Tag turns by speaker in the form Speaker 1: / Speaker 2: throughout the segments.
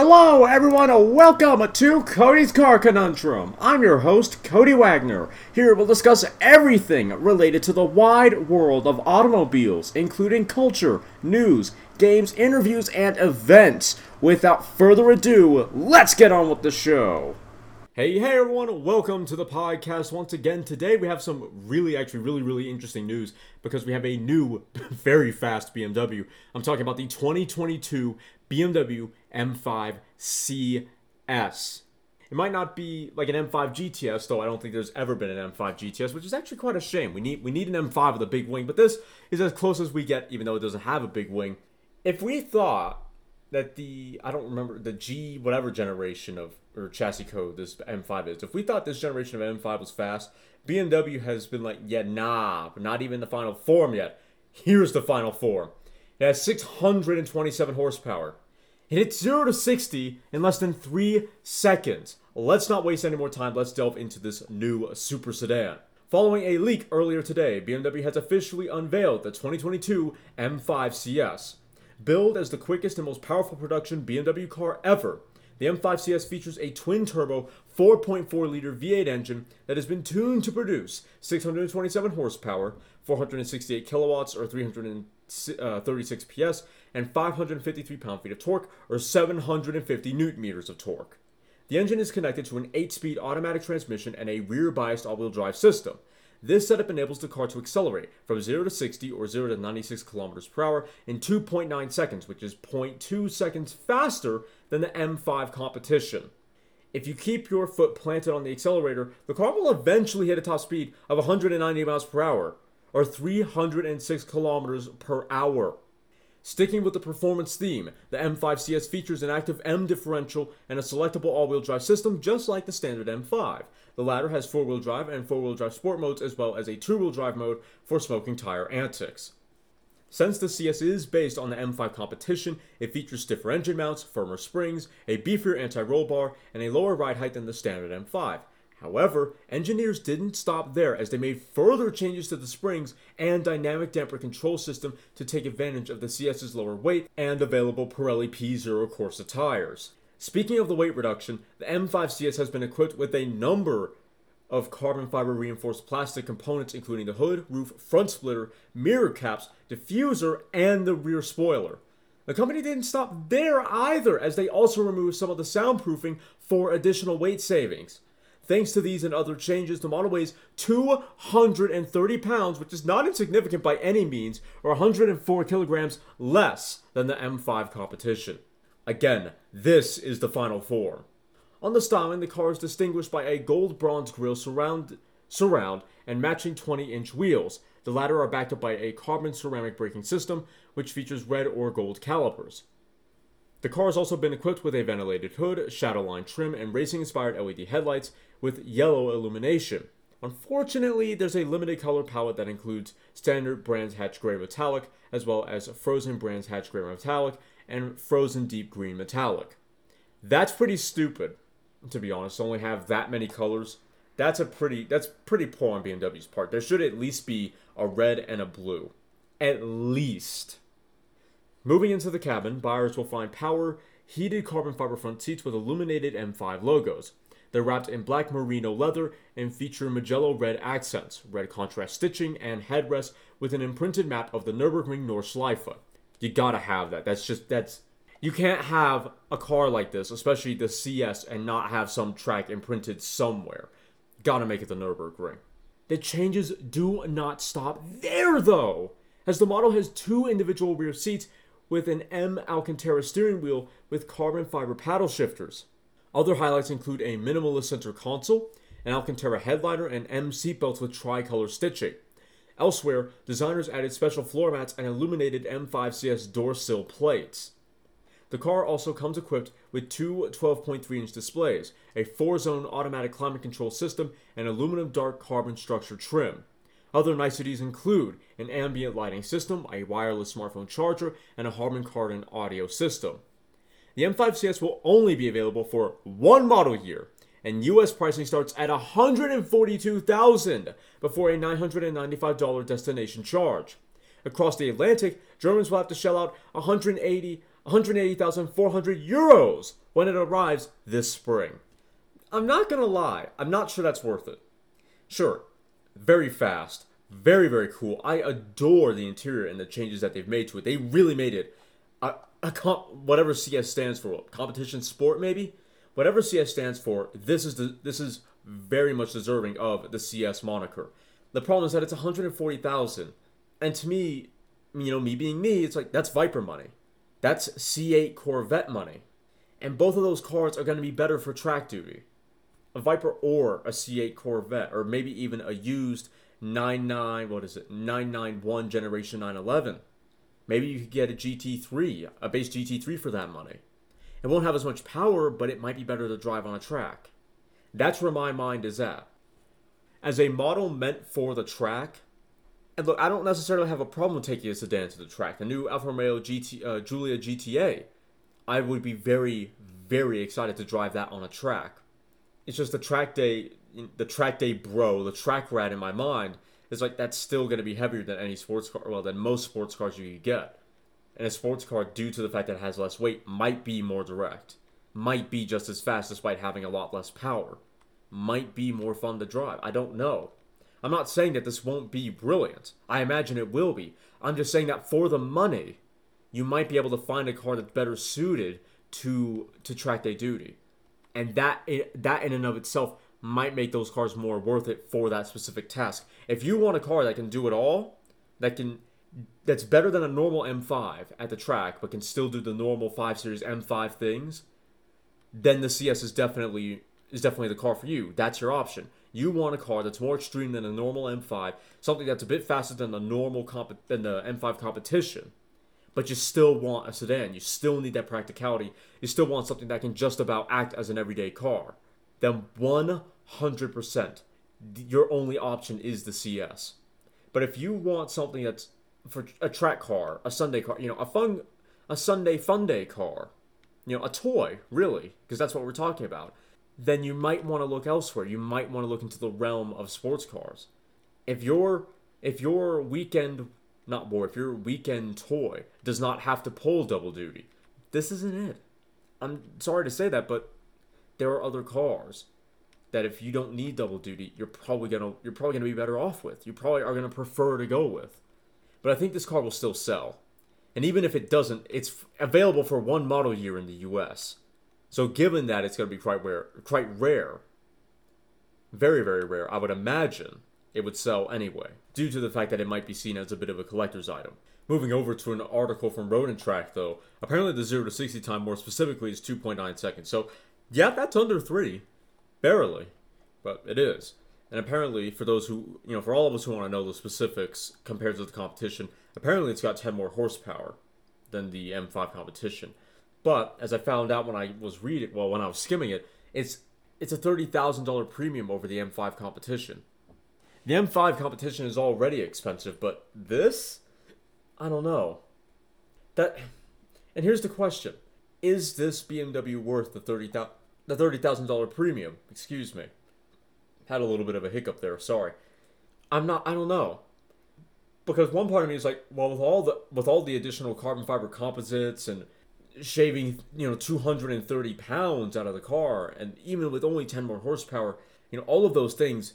Speaker 1: Hello, everyone, welcome to Cody's Car Conundrum. I'm your host, Cody Wagner. Here we'll discuss everything related to the wide world of automobiles, including culture, news, games, interviews, and events. Without further ado, let's get on with the show. Hey, hey everyone, welcome to the podcast once again. Today we have some really, actually, really, really interesting news because we have a new, very fast BMW. I'm talking about the 2022 BMW M5 CS. It might not be like an M5 GTS, though I don't think there's ever been an M5 GTS, which is actually quite a shame. We need we need an M5 with a big wing, but this is as close as we get, even though it doesn't have a big wing. If we thought that the I don't remember the G whatever generation of or chassis code this M5 is. If we thought this generation of M5 was fast, BMW has been like, yeah, nah, but not even the final form yet. Here's the final form. It has 627 horsepower. It hits 0 to 60 in less than 3 seconds. Let's not waste any more time. Let's delve into this new super sedan. Following a leak earlier today, BMW has officially unveiled the 2022 M5 CS. Billed as the quickest and most powerful production BMW car ever, the M5 CS features a twin turbo 4.4 liter V8 engine that has been tuned to produce 627 horsepower, 468 kilowatts or 336 uh, PS, and 553 pound feet of torque or 750 newton meters of torque. The engine is connected to an 8 speed automatic transmission and a rear biased all wheel drive system. This setup enables the car to accelerate from 0 to 60 or 0 to 96 kilometers per hour in 2.9 seconds, which is 0.2 seconds faster than the M5 competition. If you keep your foot planted on the accelerator, the car will eventually hit a top speed of 190 miles per hour or 306 kilometers per hour. Sticking with the performance theme, the M5 CS features an active M differential and a selectable all-wheel drive system just like the standard M5. The latter has four-wheel drive and four-wheel drive sport modes as well as a two-wheel drive mode for smoking tire antics. Since the CS is based on the M5 competition, it features stiffer engine mounts, firmer springs, a beefier anti-roll bar, and a lower ride height than the standard M5. However, engineers didn't stop there as they made further changes to the springs and dynamic damper control system to take advantage of the CS's lower weight and available Pirelli P0 Corsa tires. Speaking of the weight reduction, the M5 CS has been equipped with a number of carbon fiber reinforced plastic components including the hood, roof, front splitter, mirror caps, diffuser, and the rear spoiler. The company didn't stop there either as they also removed some of the soundproofing for additional weight savings. Thanks to these and other changes, the model weighs 230 pounds, which is not insignificant by any means, or 104 kilograms less than the M5 competition. Again, this is the final form. On the styling, the car is distinguished by a gold bronze grille surround, surround and matching 20 inch wheels. The latter are backed up by a carbon ceramic braking system, which features red or gold calipers. The car has also been equipped with a ventilated hood, shadowline trim, and racing inspired LED headlights with yellow illumination. Unfortunately, there's a limited color palette that includes standard Brands Hatch Gray Metallic, as well as frozen Brands Hatch Gray Metallic and frozen Deep Green Metallic. That's pretty stupid, to be honest. To only have that many colors. That's a pretty that's pretty poor on BMW's part. There should at least be a red and a blue. At least. Moving into the cabin, buyers will find power, heated carbon fiber front seats with illuminated M5 logos. They're wrapped in black merino leather and feature Mugello red accents, red contrast stitching, and headrests with an imprinted map of the Nürburgring Nordschleife. You gotta have that. That's just, that's, you can't have a car like this, especially the CS, and not have some track imprinted somewhere. Gotta make it the Nürburgring. The changes do not stop there, though, as the model has two individual rear seats with an M Alcantara steering wheel with carbon fiber paddle shifters. Other highlights include a minimalist center console, an Alcantara headliner, and M seatbelts with tricolor stitching. Elsewhere, designers added special floor mats and illuminated M5CS door sill plates. The car also comes equipped with two 12.3 inch displays, a 4 zone automatic climate control system, and aluminum dark carbon structure trim. Other niceties include an ambient lighting system, a wireless smartphone charger, and a Harman Kardon audio system. The M5 CS will only be available for one model year, and US pricing starts at 142,000 before a $995 destination charge. Across the Atlantic, Germans will have to shell out 180 180,400 euros, when it arrives this spring. I'm not gonna lie, I'm not sure that's worth it. Sure, very fast, very very cool. I adore the interior and the changes that they've made to it. They really made it a, a comp, whatever CS stands for, competition sport maybe, whatever CS stands for. This is the this is very much deserving of the CS moniker. The problem is that it's 140,000, and to me, you know, me being me, it's like that's Viper money, that's C8 Corvette money, and both of those cars are going to be better for track duty a Viper or a C8 Corvette, or maybe even a used 99, what is it, 991 Generation 911. Maybe you could get a GT3, a base GT3 for that money. It won't have as much power, but it might be better to drive on a track. That's where my mind is at. As a model meant for the track, and look, I don't necessarily have a problem taking a sedan to the track. The new Alfa Romeo GT, uh, Giulia GTA, I would be very, very excited to drive that on a track it's just the track day, the track day bro, the track rat in my mind is like that's still going to be heavier than any sports car, well, than most sports cars you could get. And a sports car, due to the fact that it has less weight, might be more direct, might be just as fast despite having a lot less power, might be more fun to drive. I don't know. I'm not saying that this won't be brilliant. I imagine it will be. I'm just saying that for the money, you might be able to find a car that's better suited to to track day duty and that that in and of itself might make those cars more worth it for that specific task. If you want a car that can do it all, that can that's better than a normal M5 at the track, but can still do the normal 5 Series M5 things, then the CS is definitely is definitely the car for you. That's your option. You want a car that's more extreme than a normal M5, something that's a bit faster than the normal comp- than the M5 competition, but you still want a sedan. You still need that practicality. You still want something that can just about act as an everyday car. Then 100%, your only option is the CS. But if you want something that's for a track car, a Sunday car, you know, a fun, a Sunday fun day car, you know, a toy, really, because that's what we're talking about, then you might want to look elsewhere. You might want to look into the realm of sports cars. If your if your weekend not more. If your weekend toy does not have to pull double duty, this isn't it. I'm sorry to say that, but there are other cars that if you don't need double duty, you're probably gonna you're probably gonna be better off with. You probably are gonna prefer to go with. But I think this car will still sell. And even if it doesn't, it's available for one model year in the US. So given that it's going to be quite rare, quite rare, very very rare, I would imagine it would sell anyway, due to the fact that it might be seen as a bit of a collector's item. Moving over to an article from Road and Track, though, apparently the 0 to 60 time more specifically is 2.9 seconds. So, yeah, that's under 3. Barely. But it is. And apparently, for those who, you know, for all of us who want to know the specifics compared to the competition, apparently it's got 10 more horsepower than the M5 competition. But as I found out when I was reading, well, when I was skimming it, it's it's a $30,000 premium over the M5 competition. The M5 competition is already expensive, but this? I don't know. That and here's the question. Is this BMW worth the 30 the $30,000 premium? Excuse me. Had a little bit of a hiccup there, sorry. I'm not I don't know. Because one part of me is like, well with all the with all the additional carbon fiber composites and shaving, you know, 230 pounds out of the car and even with only 10 more horsepower, you know, all of those things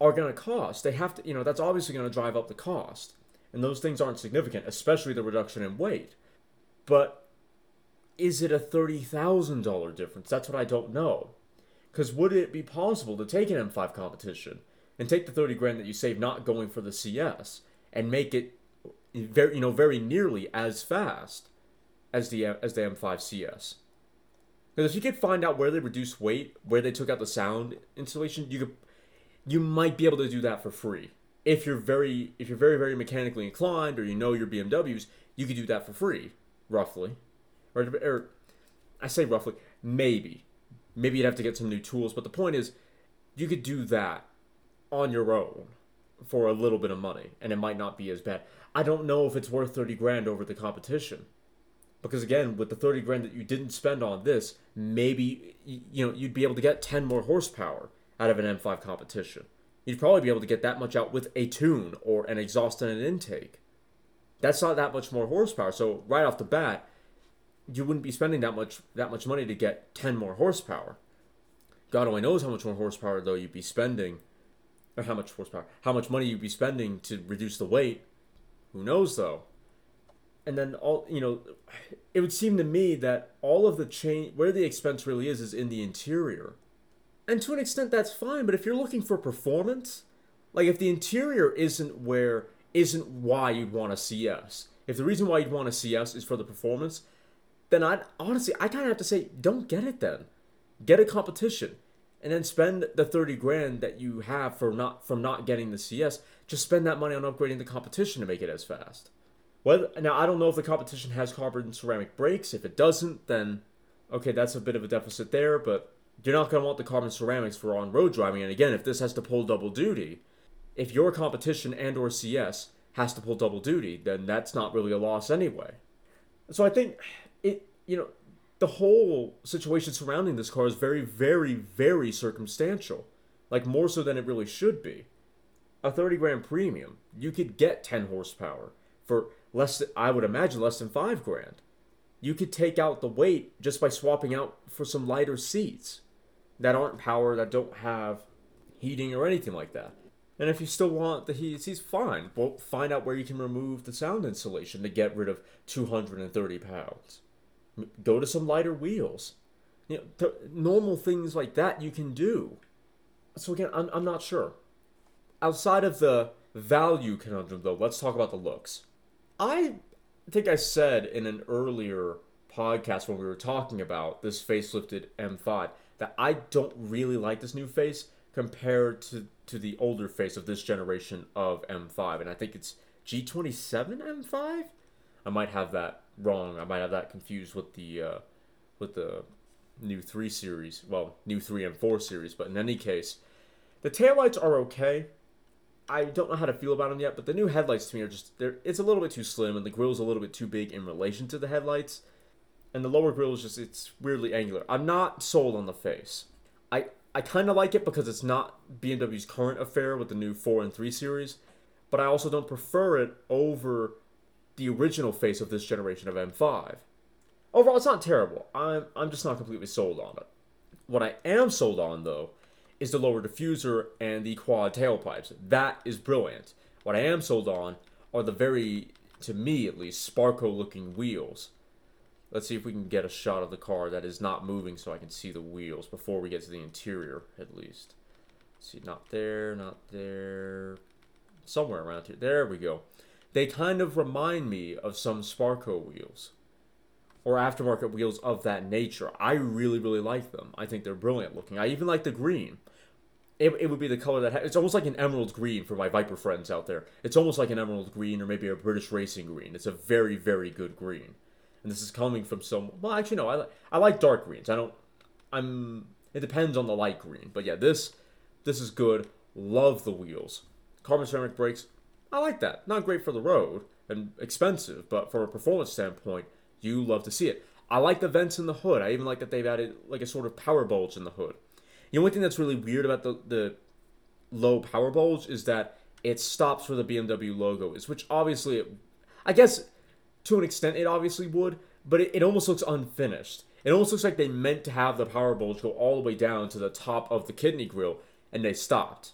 Speaker 1: are going to cost. They have to, you know, that's obviously going to drive up the cost. And those things aren't significant, especially the reduction in weight. But is it a $30,000 difference? That's what I don't know. Because would it be possible to take an M5 competition and take the 30 grand that you save not going for the CS and make it very, you know, very nearly as fast as the as the M5 CS? Because if you could find out where they reduced weight, where they took out the sound installation, you could you might be able to do that for free. If you're very if you're very very mechanically inclined or you know your BMWs, you could do that for free, roughly. Or, or I say roughly, maybe. Maybe you'd have to get some new tools, but the point is you could do that on your own for a little bit of money and it might not be as bad. I don't know if it's worth 30 grand over the competition. Because again, with the 30 grand that you didn't spend on this, maybe you know, you'd be able to get 10 more horsepower out of an M5 competition. You'd probably be able to get that much out with a tune or an exhaust and an intake. That's not that much more horsepower. So right off the bat, you wouldn't be spending that much that much money to get 10 more horsepower. God only knows how much more horsepower though you'd be spending or how much horsepower, how much money you'd be spending to reduce the weight. Who knows though? And then all you know, it would seem to me that all of the change where the expense really is is in the interior. And to an extent that's fine, but if you're looking for performance, like if the interior isn't where isn't why you'd want a CS. If the reason why you'd want a CS is for the performance, then I honestly I kind of have to say don't get it then. Get a competition and then spend the 30 grand that you have for not from not getting the CS, just spend that money on upgrading the competition to make it as fast. Well, now I don't know if the competition has carbon ceramic brakes. If it doesn't, then okay, that's a bit of a deficit there, but you're not going to want the carbon ceramics for on-road driving. And again, if this has to pull double duty, if your competition and or CS has to pull double duty, then that's not really a loss anyway. So I think it, you know, the whole situation surrounding this car is very, very, very circumstantial. Like more so than it really should be. A 30 grand premium, you could get 10 horsepower for less than, I would imagine, less than 5 grand. You could take out the weight just by swapping out for some lighter seats that aren't power, that don't have heating or anything like that. And if you still want the heat, he's fine. Well, find out where you can remove the sound insulation to get rid of 230 pounds go to some lighter wheels. You know, th- normal things like that you can do. So again, I'm, I'm not sure. Outside of the value conundrum, though, let's talk about the looks. I think I said in an earlier podcast when we were talking about this facelifted M5 that I don't really like this new face compared to, to the older face of this generation of M5. And I think it's G27 M5? I might have that wrong. I might have that confused with the uh, with the new three series. Well, new three and four series. But in any case, the taillights are okay. I don't know how to feel about them yet, but the new headlights to me are just they're it's a little bit too slim and the grill's a little bit too big in relation to the headlights. And the lower grill is just it's weirdly angular. I'm not sold on the face. I I kind of like it because it's not BMW's current affair with the new 4 and 3 series, but I also don't prefer it over the original face of this generation of M5. Overall, it's not terrible. I'm, I'm just not completely sold on it. What I am sold on, though, is the lower diffuser and the quad tailpipes. That is brilliant. What I am sold on are the very, to me at least, Sparco looking wheels. Let's see if we can get a shot of the car that is not moving so I can see the wheels before we get to the interior, at least. Let's see, not there, not there. Somewhere around here. There we go they kind of remind me of some Sparco wheels or aftermarket wheels of that nature. I really, really like them. I think they're brilliant looking. I even like the green. It, it would be the color that ha- it's almost like an emerald green for my Viper friends out there. It's almost like an emerald green or maybe a British racing green. It's a very, very good green. And this is coming from some. Well, actually, no. I like I like dark greens. I don't. I'm. It depends on the light green, but yeah, this this is good. Love the wheels. Carbon ceramic brakes, I like that. Not great for the road and expensive, but from a performance standpoint, you love to see it. I like the vents in the hood. I even like that they've added like a sort of power bulge in the hood. The only thing that's really weird about the, the low power bulge is that it stops where the BMW logo is, which obviously, it, I guess to an extent it obviously would, but it, it almost looks unfinished. It almost looks like they meant to have the power bulge go all the way down to the top of the kidney grill, and they stopped.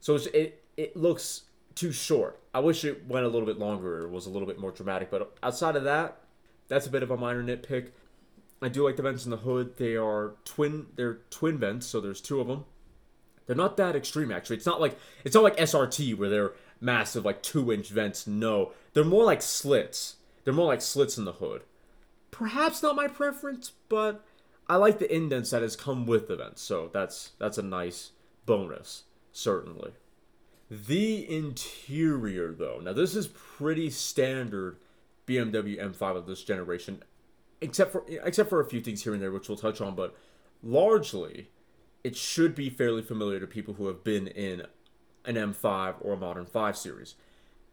Speaker 1: So it it looks too short. I wish it went a little bit longer or was a little bit more dramatic, but outside of that, that's a bit of a minor nitpick. I do like the vents in the hood. They are twin. They're twin vents, so there's two of them. They're not that extreme actually. It's not like it's not like SRT where they're massive like two inch vents. No, they're more like slits. They're more like slits in the hood. Perhaps not my preference, but I like the indents that has come with the vents. So that's that's a nice bonus certainly. The interior, though, now this is pretty standard BMW M5 of this generation, except for except for a few things here and there, which we'll touch on. But largely, it should be fairly familiar to people who have been in an M5 or a modern 5 series.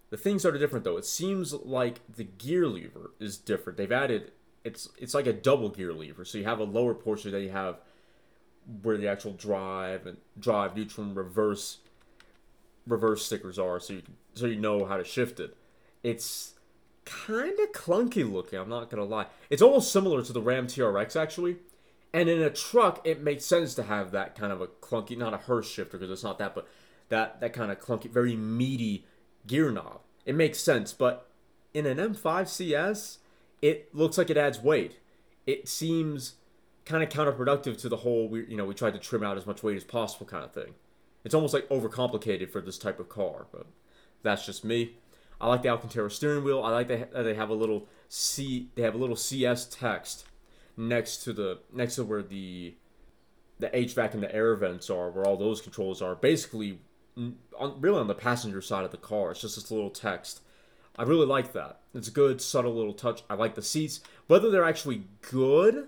Speaker 1: The things that are different, though, it seems like the gear lever is different. They've added it's it's like a double gear lever, so you have a lower portion that you have where the actual drive and drive, neutral, and reverse reverse stickers are, so you so you know how to shift it. It's kind of clunky looking. I'm not gonna lie. It's almost similar to the Ram TRX actually. And in a truck, it makes sense to have that kind of a clunky, not a Hurst shifter because it's not that, but that that kind of clunky, very meaty gear knob. It makes sense, but in an M5 CS, it looks like it adds weight. It seems kind of counterproductive to the whole we you know we tried to trim out as much weight as possible kind of thing. It's almost like overcomplicated for this type of car, but that's just me. I like the Alcantara steering wheel. I like that they have a little C. They have a little CS text next to the next to where the the HVAC and the air vents are, where all those controls are. Basically, on, really on the passenger side of the car. It's just this little text. I really like that. It's a good, subtle little touch. I like the seats. Whether they're actually good,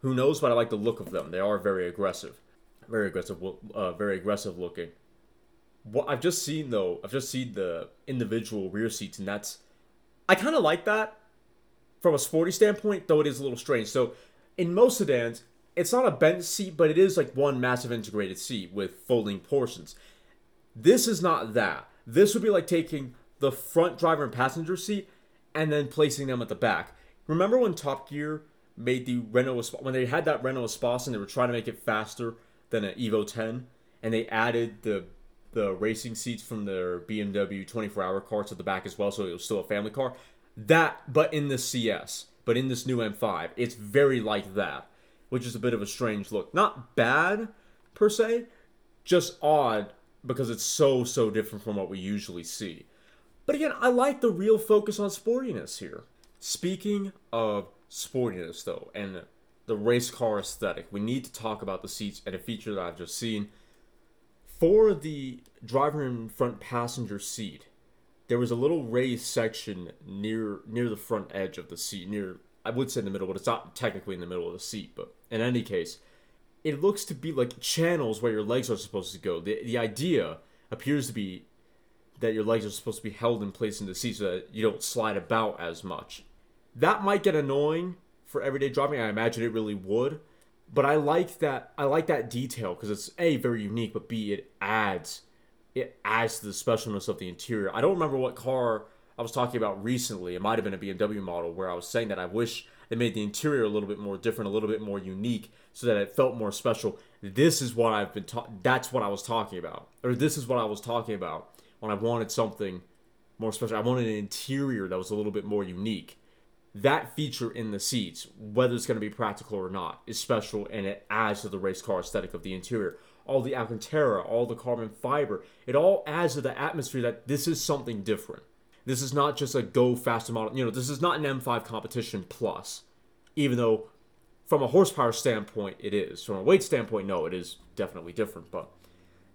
Speaker 1: who knows? But I like the look of them. They are very aggressive, very aggressive, uh, very aggressive looking. What I've just seen though, I've just seen the individual rear seats, and that's I kind of like that from a sporty standpoint, though it is a little strange. So in most sedans, it's not a bench seat, but it is like one massive integrated seat with folding portions. This is not that. This would be like taking the front driver and passenger seat and then placing them at the back. Remember when Top Gear made the Renault when they had that Renault Espace and they were trying to make it faster than an Evo 10 and they added the the racing seats from their BMW 24-hour car to the back as well so it was still a family car. That but in the CS, but in this new M5, it's very like that, which is a bit of a strange look. Not bad per se, just odd because it's so so different from what we usually see. But again, I like the real focus on sportiness here. Speaking of sportiness though, and the race car aesthetic, we need to talk about the seats and a feature that I've just seen. For the driver and front passenger seat, there was a little raised section near near the front edge of the seat, near I would say in the middle, but it's not technically in the middle of the seat. But in any case, it looks to be like channels where your legs are supposed to go. The the idea appears to be that your legs are supposed to be held in place in the seat so that you don't slide about as much. That might get annoying for everyday driving. I imagine it really would. But I like that I like that detail because it's A very unique, but B it adds it adds to the specialness of the interior. I don't remember what car I was talking about recently. It might have been a BMW model where I was saying that I wish they made the interior a little bit more different, a little bit more unique, so that it felt more special. This is what I've been talking. That's what I was talking about, or this is what I was talking about when I wanted something more special. I wanted an interior that was a little bit more unique. That feature in the seats, whether it's going to be practical or not, is special, and it adds to the race car aesthetic of the interior. All the Alcantara, all the carbon fiber, it all adds to the atmosphere that this is something different. This is not just a go faster model. You know, this is not an M5 competition plus, even though from a horsepower standpoint it is. From a weight standpoint, no, it is definitely different. But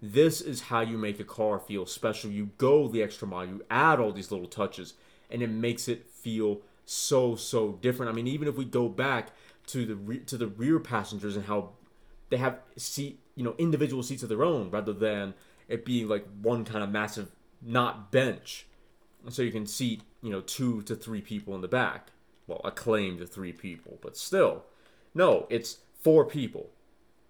Speaker 1: this is how you make a car feel special. You go the extra mile. You add all these little touches, and it makes it feel so so different. I mean, even if we go back to the re- to the rear passengers and how they have seat, you know, individual seats of their own rather than it being like one kind of massive not bench so you can seat you know two to three people in the back. Well a claim to three people but still. No it's four people.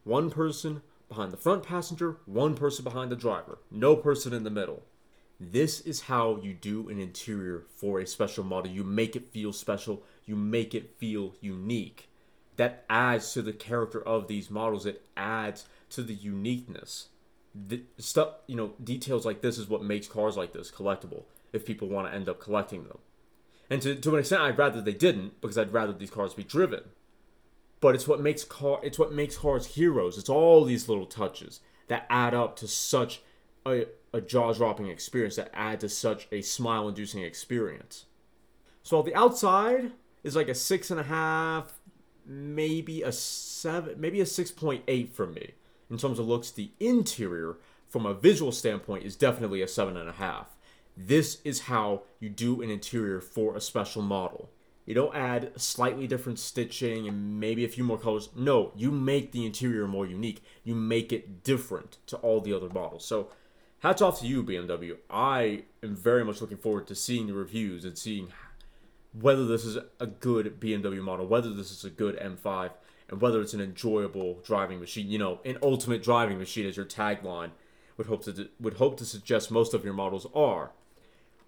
Speaker 1: One person behind the front passenger one person behind the driver. No person in the middle. This is how you do an interior for a special model. You make it feel special. You make it feel unique. That adds to the character of these models. It adds to the uniqueness. The stuff you know details like this is what makes cars like this collectible if people want to end up collecting them. And to, to an extent, I'd rather they didn't because I'd rather these cars be driven. But it's what makes car it's what makes cars heroes. It's all these little touches that add up to such a, a jaw-dropping experience that add to such a smile-inducing experience. So the outside is like a six and a half, maybe a seven, maybe a six point eight for me in terms of looks. The interior, from a visual standpoint, is definitely a seven and a half. This is how you do an interior for a special model. You don't add slightly different stitching and maybe a few more colors. No, you make the interior more unique. You make it different to all the other models. So, hats off to you, BMW. I am very much looking forward to seeing the reviews and seeing whether this is a good BMW model, whether this is a good M5, and whether it's an enjoyable driving machine. You know, an ultimate driving machine, as your tagline would hope to would hope to suggest most of your models are.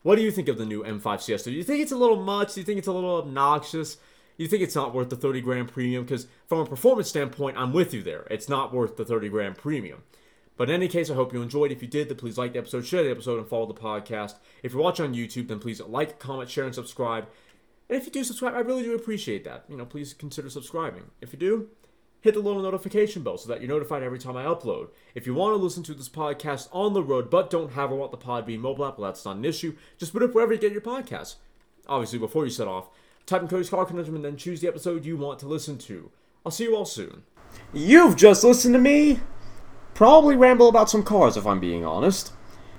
Speaker 1: What do you think of the new M5 Fiesta? Do you think it's a little much? Do you think it's a little obnoxious? You think it's not worth the 30 grand premium? Because from a performance standpoint, I'm with you there. It's not worth the 30 grand premium. But in any case, I hope you enjoyed. If you did, then please like the episode, share the episode, and follow the podcast. If you're watching on YouTube, then please like, comment, share, and subscribe. And if you do subscribe, I really do appreciate that. You know, please consider subscribing. If you do, hit the little notification bell so that you're notified every time I upload. If you want to listen to this podcast on the road but don't have or want the pod Podbean mobile app, well, that's not an issue. Just put it wherever you get your podcasts. Obviously, before you set off, type in Cody's Car Conundrum and then choose the episode you want to listen to. I'll see you all soon. You've just listened to me probably ramble about some cars if I'm being honest.